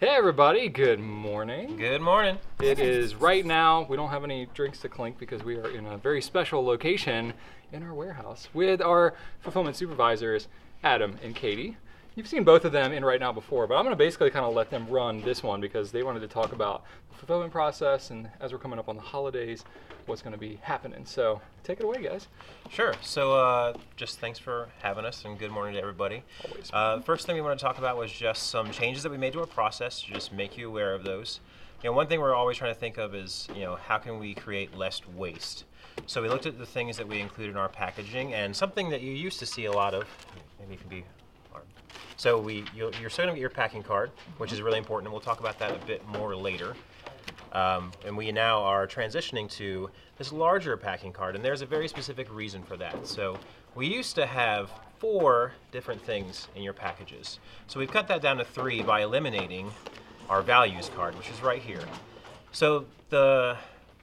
Hey everybody, good morning. Good morning. It is right now, we don't have any drinks to clink because we are in a very special location in our warehouse with our fulfillment supervisors, Adam and Katie. You've seen both of them in right now before, but I'm going to basically kind of let them run this one because they wanted to talk about the fulfillment process and as we're coming up on the holidays, what's going to be happening. So take it away, guys. Sure. So, uh, just thanks for having us, and good morning to everybody. Always. Uh, first thing we want to talk about was just some changes that we made to our process to just make you aware of those. You know, one thing we're always trying to think of is, you know, how can we create less waste? So we looked at the things that we include in our packaging, and something that you used to see a lot of. Maybe you can be. So we, you're, you're still going to get your packing card, which is really important, and we'll talk about that a bit more later. Um, and we now are transitioning to this larger packing card, and there's a very specific reason for that. So we used to have four different things in your packages. So we've cut that down to three by eliminating our values card, which is right here. So the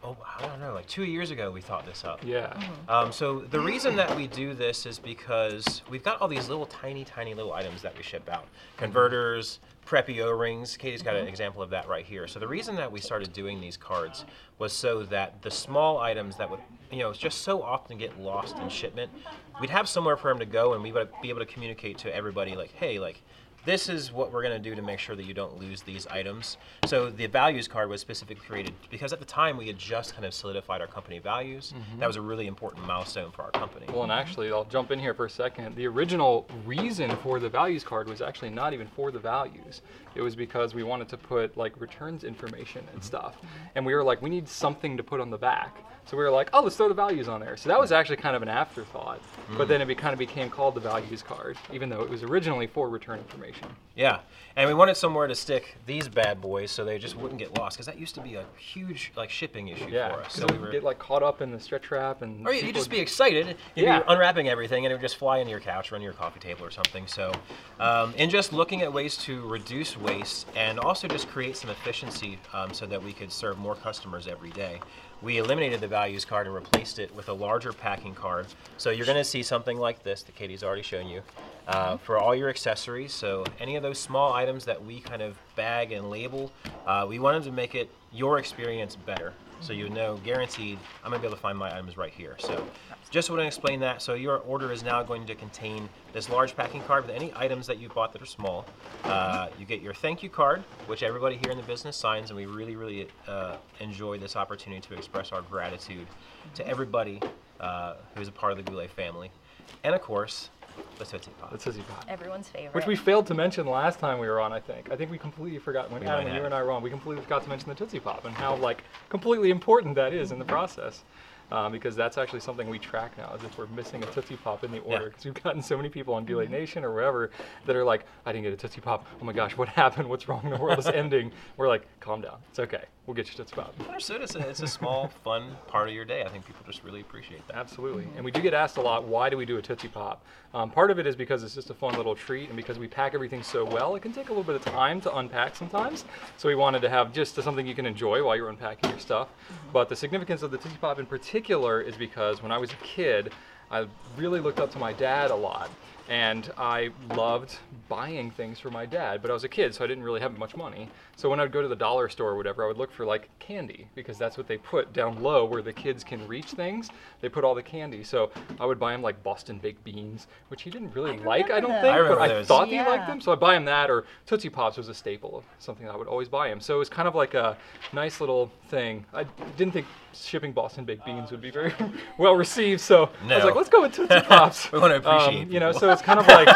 oh I don't know, like two years ago we thought this up. Yeah. Um, so the reason that we do this is because we've got all these little tiny, tiny little items that we ship out. Converters, preppy O-rings. Katie's got an example of that right here. So the reason that we started doing these cards was so that the small items that would, you know, just so often get lost in shipment, we'd have somewhere for them to go, and we would be able to communicate to everybody like, hey, like this is what we're going to do to make sure that you don't lose these items. So the values card was specifically created because at the time we had just kind of solidified our company values. Mm-hmm. That was a really important milestone for our company. Well, and actually, I'll jump in here for a second. The original reason for the values card was actually not even for the values. It was because we wanted to put like returns information and mm-hmm. stuff. And we were like, we need something to put on the back. So we were like, oh, let's throw the values on there. So that was actually kind of an afterthought. But mm-hmm. then it be, kind of became called the values card, even though it was originally for return information. Yeah, and we wanted somewhere to stick these bad boys so they just wouldn't get lost because that used to be a huge like shipping issue Yeah. for us. So So we we were, get like caught up in the stretch wrap and. or you- you'd just be excited. You'd Yeah. be unwrapping everything and it would just fly into your couch, or to your coffee table or something. So, um, and just looking at ways to reduce waste and also just create some efficiency um, so that we could serve more customers every day. We eliminated the values card and replaced it with a larger packing card. So you're going to see something like this that Katie's already shown you uh, for all your accessories. So any of those small items that we kind of bag and label, uh, we wanted to make it your experience better. So you know, guaranteed, I'm gonna be able to find my items right here. So just want to explain that. So your order is now going to contain this large packing card with any items that you bought that are small. Uh, you get your thank you card, which everybody here in the business signs, and we really, really uh, enjoy this opportunity to express our gratitude to everybody uh, who is a part of the Goulet family. And of course, the Tootsie Pop. The Tootsie Pop. Everyone's favorite. Which we failed to mention last time we were on, I think. I think we completely forgot when We Adam and you and I were on. We completely forgot to mention the Tootsie Pop and how like completely important that is in the process. Um, because that's actually something we track now is if we're missing a Tootsie Pop in the order. Because we've gotten so many people on Goulet Nation or wherever that are like, I didn't get a Tootsie Pop. Oh my gosh, what happened? What's wrong? The world is ending. We're like, calm down. It's okay. We'll get you Tootsie Pop. Understood. It's a, it's a small, fun part of your day. I think people just really appreciate that. Absolutely. And we do get asked a lot, why do we do a Tootsie Pop? Um, part of it is because it's just a fun little treat, and because we pack everything so well, it can take a little bit of time to unpack sometimes. So we wanted to have just something you can enjoy while you're unpacking your stuff. But the significance of the Tootsie Pop in particular is because when I was a kid, I really looked up to my dad a lot. And I loved buying things for my dad, but I was a kid, so I didn't really have much money. So when I'd go to the dollar store or whatever, I would look for like candy because that's what they put down low where the kids can reach things. They put all the candy. So I would buy him like Boston baked beans, which he didn't really like, I don't those. think, I but remember I those. thought he liked them. So I'd buy him that, or Tootsie Pops was a staple of something I would always buy him. So it was kind of like a nice little thing. I didn't think shipping Boston baked beans would be very well received, so I was like, let's go with Tootsie Pops. We wanna appreciate Um, you know, people. so it's kind of like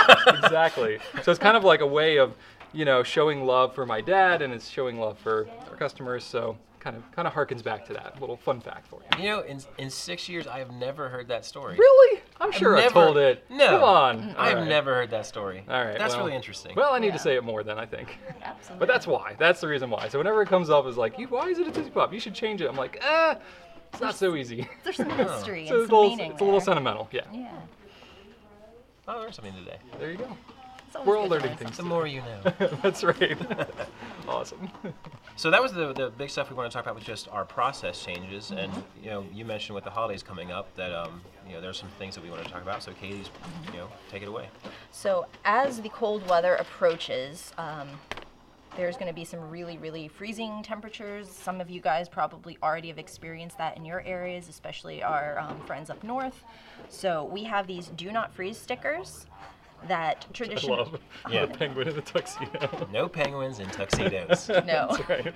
exactly. So it's kind of like a way of, you know, showing love for my dad, and it's showing love for our customers. So kind of kind of harkens back to that little fun fact for you. You know, in, in six years, I have never heard that story. Really? I'm sure I never- told it. No. Come on. I have All right. never heard that story. All right. That's well- really interesting. Well, I need to say it more then, I think. Absolutely. But that's why. That's the reason why. So whenever it comes up, it's like, why is it a Tootsie Pop? You should change it. I'm like, eh, it's not so easy. There's some history So and it's, a some little, meaning it's a little there. sentimental. Yeah. Yeah. I learned something today. There you go. Always We're all learning things. The more you know. That's right. awesome. so that was the, the big stuff we want to talk about was just our process changes. And you know, you mentioned with the holidays coming up that um, you know there's some things that we want to talk about. So Katie's, you know, take it away. So as the cold weather approaches, um, There's going to be some really, really freezing temperatures. Some of you guys probably already have experienced that in your areas, especially our um, friends up north. So we have these do not freeze stickers that I traditionally. love Yeah. the penguin in the tuxedo. No penguins in tuxedos. No. That's right.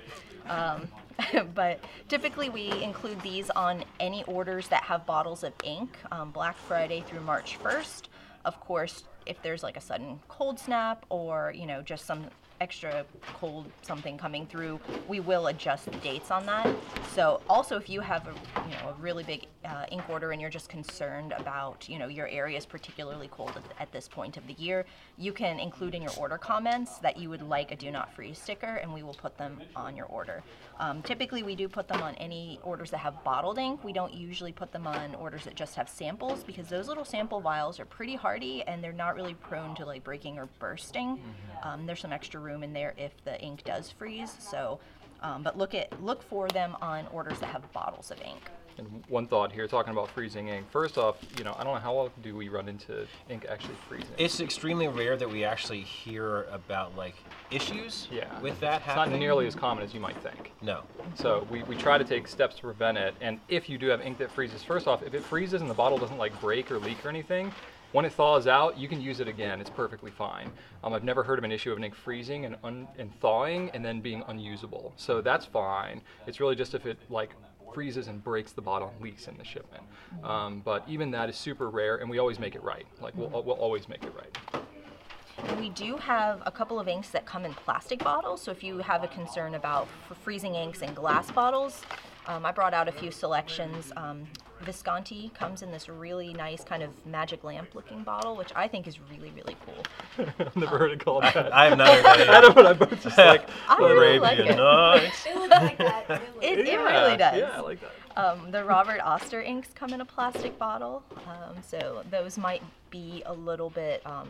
but typically we include these on any orders that have bottles of ink um, Black Friday through March 1st. Of course, if there's like a sudden cold snap or you know just some extra cold something coming through, we will adjust the dates on that. So also if you have a you know a really big uh, ink order and you're just concerned about you know your area is particularly cold at, at this point of the year, you can include in your order comments that you would like a do not freeze sticker, and we will put them on your order. Um, typically, we do put them on any orders that have bottled ink. We don't usually put them on orders that just have samples because those little sample vials are pretty hardy and they're not really prone to like breaking or bursting. Um, there's some extra room in there if the ink does freeze. So, um, but look at look for them on orders that have bottles of ink. And one thought here, talking about freezing ink. First off, you know, I don't know how often do we run into ink actually freezing. It's extremely rare that we actually hear about like issues yeah. with that it's happening. not nearly as common as you might think. No. So we, we try to take steps to prevent it. And if you do have ink that freezes, first off, if it freezes and the bottle doesn't like break or leak or anything, when it thaws out, you can use it again. It's perfectly fine. Um, I've never heard of an issue of an ink freezing and, and thawing and then being unusable. So that's fine. It's really just if it like freezes and breaks the bottle and leaks in the shipment. Um, but even that is super rare, and we always make it right. Like we'll, we'll always make it right. We do have a couple of inks that come in plastic bottles. So if you have a concern about freezing inks in glass bottles, um, I brought out a few selections. Um, Visconti comes in this really nice kind of magic lamp looking bottle, which I think is really, really cool. I've never heard it called that. I have not heard that. Adam and I both just like I really like it. Nights. It looks like that. It looks It, it really does. Yeah, I like that. Um, the Robert Oster inks come in a plastic bottle, um, so those might be a little bit um,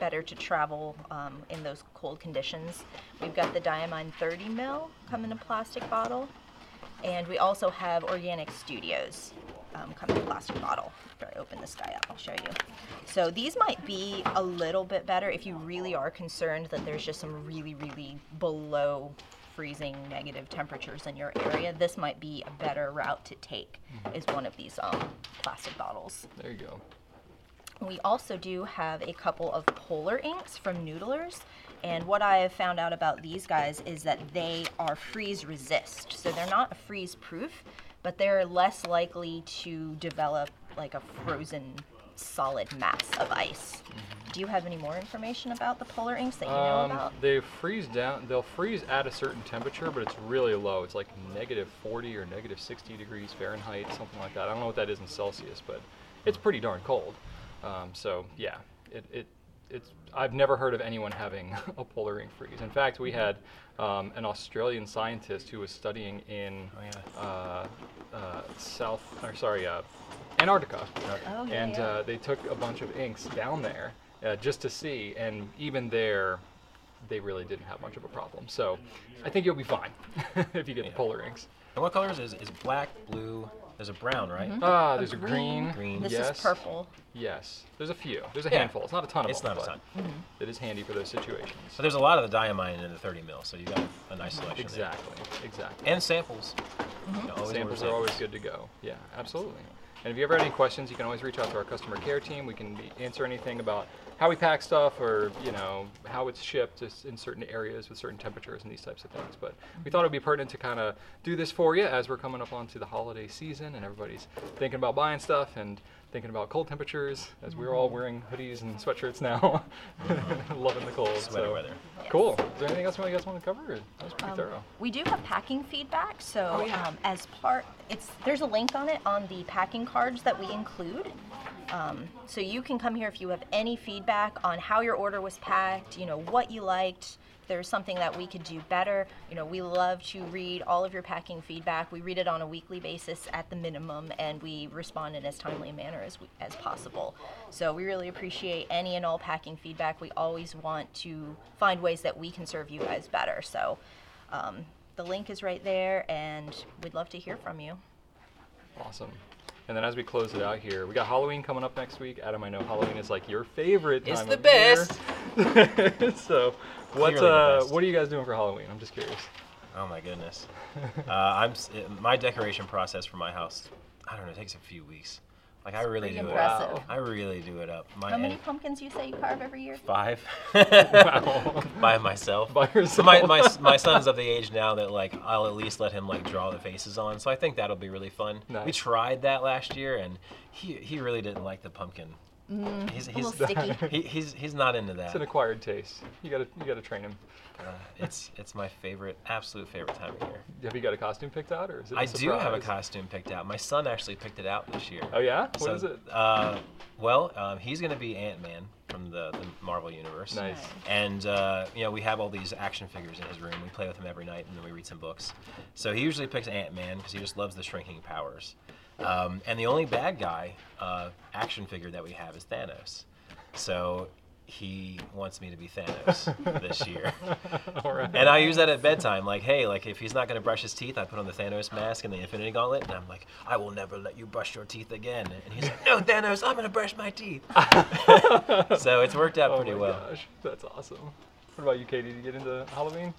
better to travel um, in those cold conditions. We've got the Diamine 30 mil come in a plastic bottle, and we also have Organic Studios um, come in a plastic bottle. After I open this guy up, I'll show you. So these might be a little bit better if you really are concerned that there's just some really, really below freezing negative temperatures in your area, this might be a better route to take. Is one of these um, plastic bottles. There you go. We also do have a couple of polar inks from Noodlers. And what I have found out about these guys is that they are freeze resist. So they're not freeze proof, but they're less likely to develop like a frozen solid mass of ice. Do you have any more information about the polar inks that you know Um, about? they freeze down. They'll freeze at a certain temperature, but it's really low. It's like negative 40 or negative 60 degrees Fahrenheit, something like that. I don't know what that is in Celsius, but it's pretty darn cold. Um, so yeah, it, it it's. I've never heard of anyone having a polar ink freeze. In fact, we had um, an Australian scientist who was studying in Oh, yeah. uh, uh, South, or sorry, uh, Antarctica. Oh, yeah, and yeah. Uh, they took a bunch of inks down there uh, just to see, and even there, they really didn't have much of a problem. So I think you'll be fine if you get the polar inks. And what colors is is black, blue? There's a brown, right? Ah, there's a Mm-hmm. green. green. Green. This yes. is purple. Yes. There's a few. There's a Yeah. handful. It's not a ton of It's them. not a but ton. It is handy for those situations. But there's a lot of the diamine in the 30 mil, so you got a nice selection. there. Exactly. Exactly. And samples. Mm-hmm. You know, always order Samples are always good to go. Yeah, absolutely. And if you ever have any questions, you can always reach out to our customer care team. We can answer anything about how we pack stuff or, you know, how it's shipped in certain areas with certain temperatures and these types of things. But we thought it would be pertinent to kind of do this for you as we're coming up onto the holiday season and everybody's thinking about buying stuff and thinking about cold temperatures as we're all wearing hoodies and sweatshirts now, loving the cold. Sweater so. weather. Cool. Is there anything else you guys want to cover? That was pretty Um, thorough. We do have packing feedback, so Oh, yeah. um, as part, it's there's a link on it on the packing cards that we include. Um, so you can come here if you have any feedback on how your order was packed, you know what you liked. If there's something that we could do better. You know, we love to read all of your packing feedback. We read it on a weekly basis at the minimum, and we respond in as timely a manner as we, as possible. So we really appreciate any and all packing feedback. We always want to find ways that we can serve you guys better. So. Um, the link is right there, and we'd love to hear from you. Awesome. And then as we close it out here, we got Halloween coming up next week. Adam, I know Halloween is like your favorite It's time the of year. best. so What Clearly uh, what are you guys doing for Halloween? I'm just curious. Oh my goodness. uh, I'm my decoration process for my house. I don't know. It takes a few weeks. Like I really do impressive. it. up. I really do it up. My How many and pumpkins you say you carve every year? five. Wow. By myself. By yourself. My, my my son's of the age now that like I'll at least let him like draw the faces on. So I think that'll be really fun. We tried that last year and he he really didn't like the pumpkin. He's A he's sticky. he, he's he's not into that. It's an acquired taste. You gotta you gotta train him. Uh, it's it's my favorite, absolute favorite time of year. Have you got a costume picked out, or is it? I I do have a costume picked out. My son actually picked it out this year. Oh yeah. What So, is it? Uh, well, um, he's going to be Ant Man from the, the Marvel universe. Nice. And uh, you know, we have all these action figures in his room. We play with him every night, and then we read some books. So he usually picks Ant Man because he just loves the shrinking powers. Um, and the only bad guy uh, action figure that we have is Thanos. So he wants me to be Thanos this year. Right. And I use that at bedtime. Like, hey, like if he's not gonna brush his teeth, I put on the Thanos mask and the Infinity Gauntlet, and I'm like, I will never let you brush your teeth again. And he's like, No, Thanos, I'm gonna brush my teeth. so it's worked out oh pretty my well. gosh, that's awesome. What about you, Katie? Did you get into Halloween?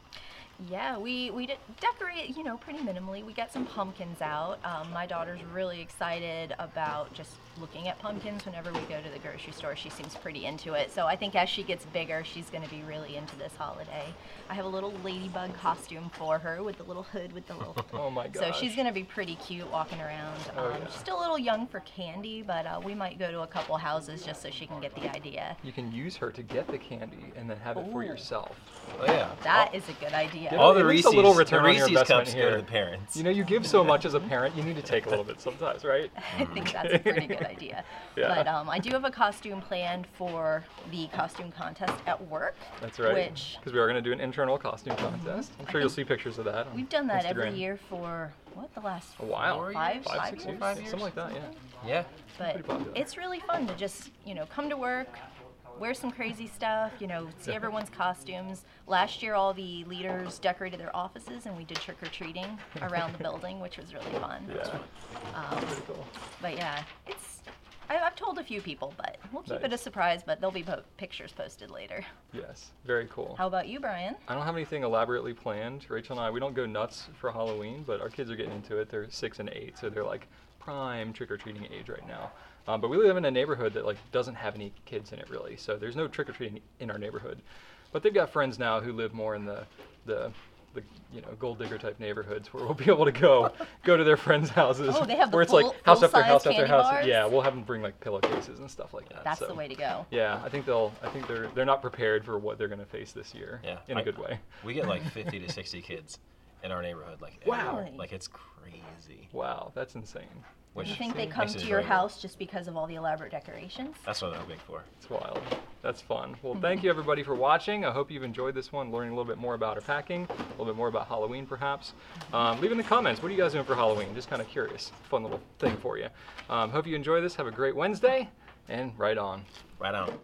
Yeah, we we de- decorate, you know, pretty minimally. We got some pumpkins out. Um, my daughter's really excited about just looking at pumpkins whenever we go to the grocery store. She seems pretty into it. So I think as she gets bigger, she's going to be really into this holiday. I have a little ladybug costume for her with the little hood with the little. Oh my god. So she's going to be pretty cute walking around. Oh, Um, yeah. She's still a little young for candy, but uh, we might go to a couple houses just so she can get the idea. You can use her to get the candy and then have it for yourself. Oh yeah. That is a good idea. Yeah. all the At least Reese's, a little return the on your Reese's investment cups go here. to the parents. You know, you give so much as a parent, you need to take a little bit sometimes, right? I think that's a pretty good idea. Yeah. But um, I do have a costume planned for the costume contest at work. That's right. Which Because we are going to do an internal costume contest. I'm sure you'll see pictures of that. on we've done that every year for what the last A while. Four five, Five, five six years, years? Five years? Something like that, yeah. yeah. But it's really fun to just you know come to work, wear some crazy stuff, you know, see everyone's costumes. Last year, all the leaders decorated their offices, and we did trick or treating around the building, which was really fun. Yeah. Um, Pretty cool. but yeah, it's. I, I've told a few people, but we'll keep it a surprise. But there'll be po- pictures posted later. Yes. Very cool. How about you, Brian? I don't have anything elaborately planned. Rachel and I, we don't go nuts for Halloween, but our kids are getting into it. They're six and eight, so they're like prime trick or treating age right now. Um, but we live in a neighborhood that like doesn't have any kids in it really, so there's no trick or treating in our neighborhood. But they've got friends now who live more in the the the you know gold digger type neighborhoods where we'll be able to go go to their friends' houses. Oh, they have the where it's full- like house after house after house. bars? Yeah, we'll have them bring like pillowcases and stuff like that. That's so. the way to go. Yeah, I think they'll. I think they're they're not prepared for what they're going to face this year. Yeah. in a I- good way. We get like 50 to 60 kids in our neighborhood. Like Wow. every- Like it's crazy. Wow, that's insane. Which you think they come to your house just because of all the elaborate decorations? That's what I'm hoping for. It's wild. That's fun. Well, thank you everybody for watching. I hope you've enjoyed this one, learning a little bit more about our packing, a little bit more about Halloween perhaps. Um, leave in the comments, what are you guys doing for Halloween? Just kind of curious. Fun little thing for you. Um, hope you enjoy this. Have a great Wednesday, and right on. Right on.